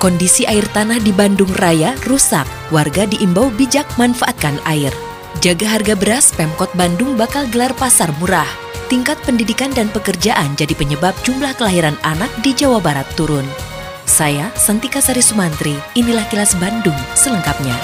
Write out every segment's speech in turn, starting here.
Kondisi air tanah di Bandung Raya rusak. Warga diimbau bijak manfaatkan air. Jaga harga beras, Pemkot Bandung bakal gelar pasar murah. Tingkat pendidikan dan pekerjaan jadi penyebab jumlah kelahiran anak di Jawa Barat turun. Saya, Santika Sari Sumantri, inilah kilas Bandung selengkapnya.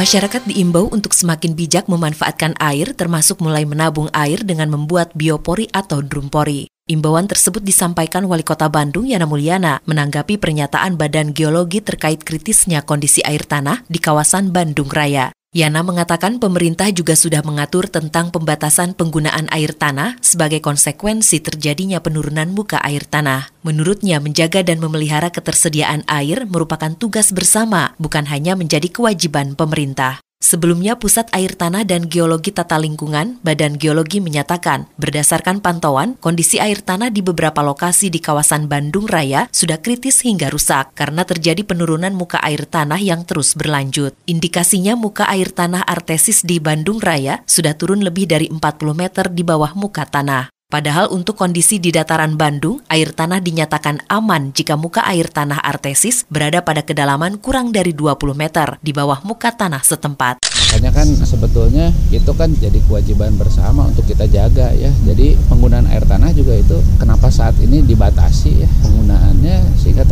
Masyarakat diimbau untuk semakin bijak memanfaatkan air termasuk mulai menabung air dengan membuat biopori atau drumpori. Imbauan tersebut disampaikan Wali Kota Bandung Yana Mulyana menanggapi pernyataan Badan Geologi terkait kritisnya kondisi air tanah di kawasan Bandung Raya. Yana mengatakan pemerintah juga sudah mengatur tentang pembatasan penggunaan air tanah sebagai konsekuensi terjadinya penurunan muka air tanah. Menurutnya, menjaga dan memelihara ketersediaan air merupakan tugas bersama, bukan hanya menjadi kewajiban pemerintah. Sebelumnya, Pusat Air Tanah dan Geologi Tata Lingkungan, Badan Geologi menyatakan, berdasarkan pantauan, kondisi air tanah di beberapa lokasi di kawasan Bandung Raya sudah kritis hingga rusak karena terjadi penurunan muka air tanah yang terus berlanjut. Indikasinya muka air tanah artesis di Bandung Raya sudah turun lebih dari 40 meter di bawah muka tanah. Padahal untuk kondisi di dataran Bandung, air tanah dinyatakan aman jika muka air tanah artesis berada pada kedalaman kurang dari 20 meter di bawah muka tanah setempat. Makanya kan sebetulnya itu kan jadi kewajiban bersama untuk kita jaga ya. Jadi penggunaan air tanah juga itu kenapa saat ini dibatasi ya penggunaannya sehingga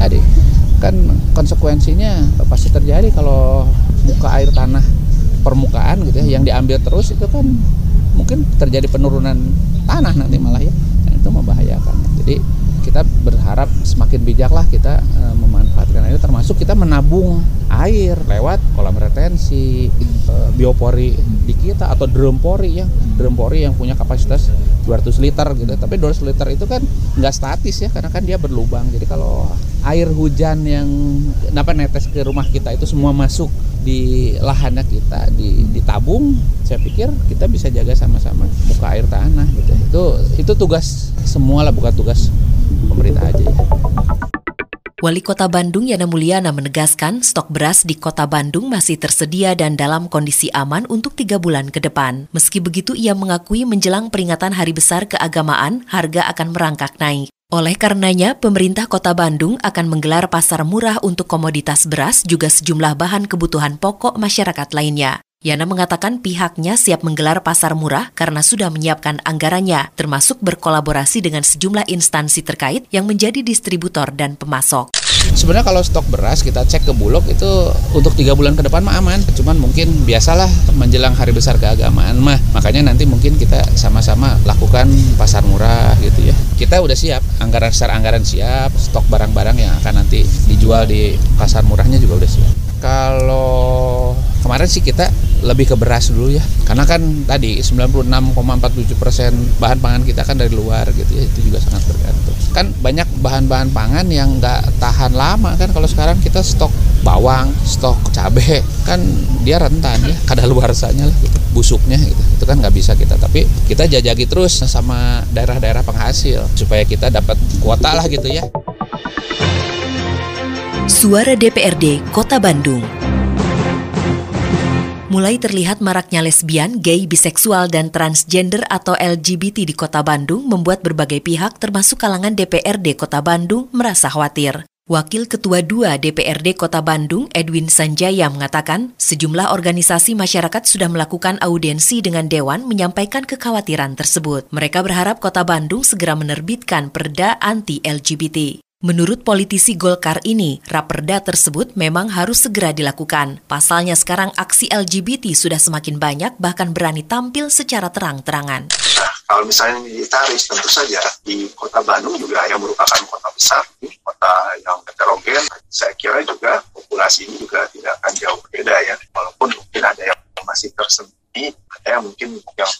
tadi kan konsekuensinya pasti terjadi kalau muka air tanah permukaan gitu ya yang diambil terus itu kan mungkin terjadi penurunan tanah nanti malah ya. Dan itu membahayakan. Jadi kita berharap semakin bijaklah kita e, memanfaatkan air termasuk kita menabung air lewat kolam retensi e, biopori di kita atau drum pori ya. Drum pori yang punya kapasitas 200 liter gitu. Tapi 200 liter itu kan nggak statis ya karena kan dia berlubang. Jadi kalau air hujan yang apa netes ke rumah kita itu semua masuk di lahannya kita di ditabung saya pikir kita bisa jaga sama-sama muka air tanah gitu itu itu tugas semua lah bukan tugas pemerintah aja ya. Wali Kota Bandung Yana Mulyana menegaskan stok beras di Kota Bandung masih tersedia dan dalam kondisi aman untuk tiga bulan ke depan. Meski begitu, ia mengakui menjelang peringatan Hari Besar Keagamaan, harga akan merangkak naik. Oleh karenanya, pemerintah Kota Bandung akan menggelar pasar murah untuk komoditas beras juga sejumlah bahan kebutuhan pokok masyarakat lainnya. Yana mengatakan pihaknya siap menggelar pasar murah karena sudah menyiapkan anggarannya, termasuk berkolaborasi dengan sejumlah instansi terkait yang menjadi distributor dan pemasok. Sebenarnya kalau stok beras kita cek ke Bulog itu untuk tiga bulan ke depan mah aman. Cuman mungkin biasalah menjelang hari besar keagamaan mah. Makanya nanti mungkin kita sama-sama lakukan pasar murah gitu ya. Kita udah siap, anggaran secara anggaran siap, stok barang-barang yang akan nanti dijual di pasar murahnya juga udah siap. Kalau kemarin sih kita lebih ke beras dulu ya. Karena kan tadi 96,47 persen bahan pangan kita kan dari luar gitu ya. Itu juga sangat bergantung. Kan banyak bahan-bahan pangan yang nggak tahan lama kan. Kalau sekarang kita stok bawang stok cabai kan dia rentan ya. Kada luar lah gitu, busuknya gitu. Itu kan nggak bisa kita. Tapi kita jajaki terus sama daerah-daerah penghasil supaya kita dapat kuota lah gitu ya. Suara DPRD Kota Bandung Mulai terlihat maraknya lesbian, gay, biseksual, dan transgender atau LGBT di kota Bandung membuat berbagai pihak termasuk kalangan DPRD kota Bandung merasa khawatir. Wakil Ketua 2 DPRD Kota Bandung, Edwin Sanjaya, mengatakan sejumlah organisasi masyarakat sudah melakukan audiensi dengan Dewan menyampaikan kekhawatiran tersebut. Mereka berharap Kota Bandung segera menerbitkan perda anti-LGBT. Menurut politisi Golkar ini, raperda tersebut memang harus segera dilakukan. Pasalnya sekarang aksi LGBT sudah semakin banyak bahkan berani tampil secara terang-terangan. Nah, kalau misalnya ditarik tentu saja di kota Bandung juga yang merupakan kota besar, kota yang heterogen, saya kira juga populasi ini juga tidak akan jauh berbeda ya. Walaupun mungkin ada yang masih tersembunyi, ada yang mungkin yang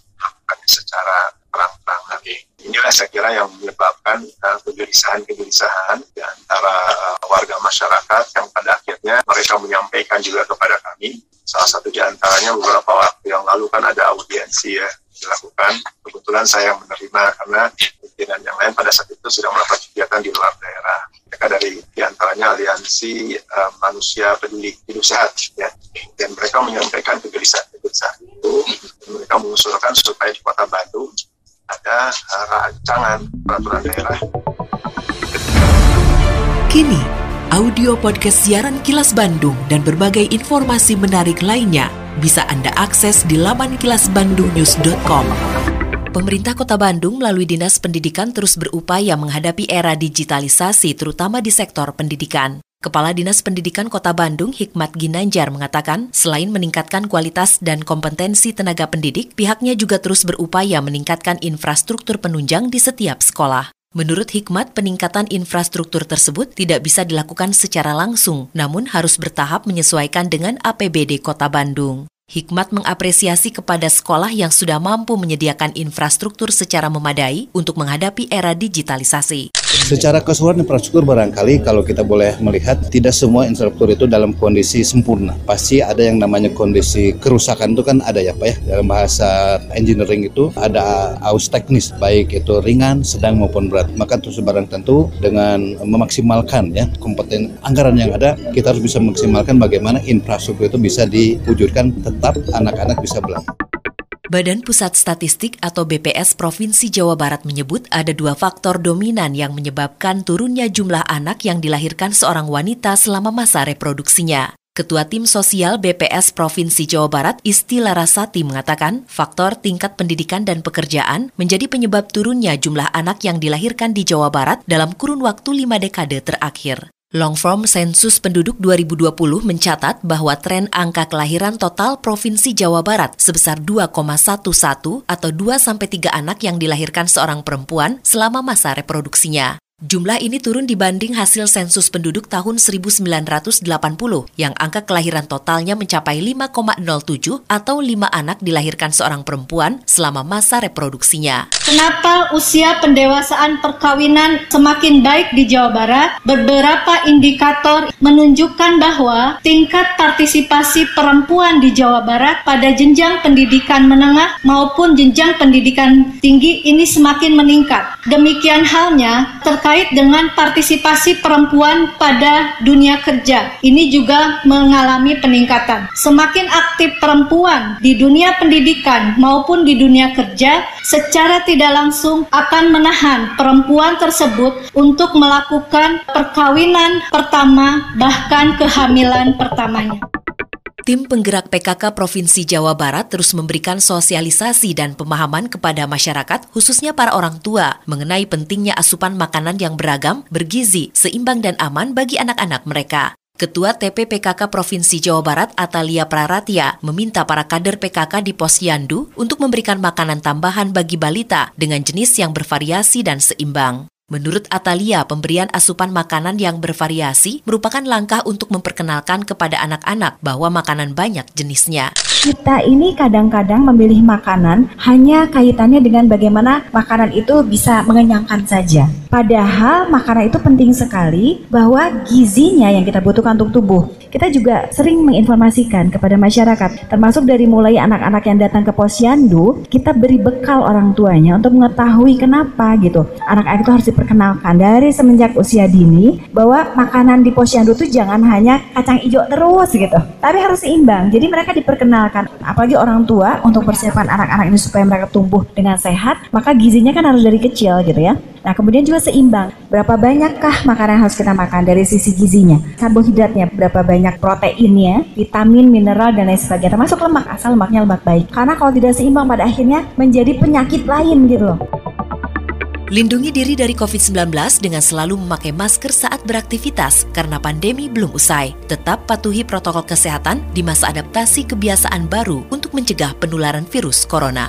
secara terang-terangan. Ini inilah saya kira yang menyebabkan uh, kegelisahan-kegelisahan di antara uh, warga masyarakat yang pada akhirnya mereka menyampaikan juga kepada kami. Salah satu di antaranya beberapa waktu yang lalu kan ada audiensi ya dilakukan. Kebetulan saya menerima karena pimpinan yang lain pada saat itu sedang melakukan kegiatan di luar daerah. Mereka dari di antaranya aliansi uh, manusia peduli hidup sehat ya. Dan mereka menyampaikan kegelisahan-kegelisahan itu. Mereka mengusulkan supaya di kota Bandung ada uh, rancangan peraturan daerah. Kini, audio podcast siaran Kilas Bandung dan berbagai informasi menarik lainnya bisa Anda akses di laman kilasbandungnews.com. Pemerintah Kota Bandung melalui Dinas Pendidikan terus berupaya menghadapi era digitalisasi terutama di sektor pendidikan. Kepala Dinas Pendidikan Kota Bandung, Hikmat Ginanjar, mengatakan selain meningkatkan kualitas dan kompetensi tenaga pendidik, pihaknya juga terus berupaya meningkatkan infrastruktur penunjang di setiap sekolah. Menurut Hikmat, peningkatan infrastruktur tersebut tidak bisa dilakukan secara langsung, namun harus bertahap menyesuaikan dengan APBD Kota Bandung. Hikmat mengapresiasi kepada sekolah yang sudah mampu menyediakan infrastruktur secara memadai untuk menghadapi era digitalisasi. Secara keseluruhan infrastruktur barangkali kalau kita boleh melihat tidak semua infrastruktur itu dalam kondisi sempurna. Pasti ada yang namanya kondisi kerusakan itu kan ada ya Pak ya. Dalam bahasa engineering itu ada aus teknis baik itu ringan, sedang maupun berat. Maka terus barang tentu dengan memaksimalkan ya kompeten anggaran yang ada kita harus bisa memaksimalkan bagaimana infrastruktur itu bisa diwujudkan tetap anak-anak bisa belajar. Badan Pusat Statistik atau BPS Provinsi Jawa Barat menyebut ada dua faktor dominan yang menyebabkan turunnya jumlah anak yang dilahirkan seorang wanita selama masa reproduksinya. Ketua Tim Sosial BPS Provinsi Jawa Barat Isti Larasati mengatakan faktor tingkat pendidikan dan pekerjaan menjadi penyebab turunnya jumlah anak yang dilahirkan di Jawa Barat dalam kurun waktu lima dekade terakhir. Long Form Sensus Penduduk 2020 mencatat bahwa tren angka kelahiran total Provinsi Jawa Barat sebesar 2,11 atau 2 sampai 3 anak yang dilahirkan seorang perempuan selama masa reproduksinya. Jumlah ini turun dibanding hasil sensus penduduk tahun 1980 yang angka kelahiran totalnya mencapai 5,07 atau 5 anak dilahirkan seorang perempuan selama masa reproduksinya. Kenapa usia pendewasaan perkawinan semakin baik di Jawa Barat? Beberapa indikator menunjukkan bahwa tingkat partisipasi perempuan di Jawa Barat pada jenjang pendidikan menengah maupun jenjang pendidikan tinggi ini semakin meningkat. Demikian halnya terkait terkait dengan partisipasi perempuan pada dunia kerja. Ini juga mengalami peningkatan. Semakin aktif perempuan di dunia pendidikan maupun di dunia kerja, secara tidak langsung akan menahan perempuan tersebut untuk melakukan perkawinan pertama, bahkan kehamilan pertamanya. Tim penggerak PKK Provinsi Jawa Barat terus memberikan sosialisasi dan pemahaman kepada masyarakat, khususnya para orang tua, mengenai pentingnya asupan makanan yang beragam, bergizi, seimbang dan aman bagi anak-anak mereka. Ketua TPPKK Provinsi Jawa Barat Atalia Praratia meminta para kader PKK di Posyandu untuk memberikan makanan tambahan bagi balita dengan jenis yang bervariasi dan seimbang. Menurut Atalia, pemberian asupan makanan yang bervariasi merupakan langkah untuk memperkenalkan kepada anak-anak bahwa makanan banyak jenisnya. Kita ini kadang-kadang memilih makanan hanya kaitannya dengan bagaimana makanan itu bisa mengenyangkan saja. Padahal makanan itu penting sekali bahwa gizinya yang kita butuhkan untuk tubuh. Kita juga sering menginformasikan kepada masyarakat, termasuk dari mulai anak-anak yang datang ke posyandu, kita beri bekal orang tuanya untuk mengetahui kenapa gitu. Anak-anak itu harus diperkenalkan dari semenjak usia dini bahwa makanan di posyandu itu jangan hanya kacang hijau terus gitu, tapi harus seimbang. Jadi mereka diperkenalkan, apalagi orang tua untuk persiapan anak-anak ini supaya mereka tumbuh dengan sehat, maka gizinya kan harus dari kecil gitu ya. Nah, kemudian juga seimbang. Berapa banyakkah makanan yang harus kita makan dari sisi gizinya? Karbohidratnya, berapa banyak proteinnya, vitamin, mineral, dan lain sebagainya. Termasuk lemak, asal lemaknya lemak baik. Karena kalau tidak seimbang pada akhirnya menjadi penyakit lain gitu loh. Lindungi diri dari COVID-19 dengan selalu memakai masker saat beraktivitas karena pandemi belum usai. Tetap patuhi protokol kesehatan di masa adaptasi kebiasaan baru untuk mencegah penularan virus corona.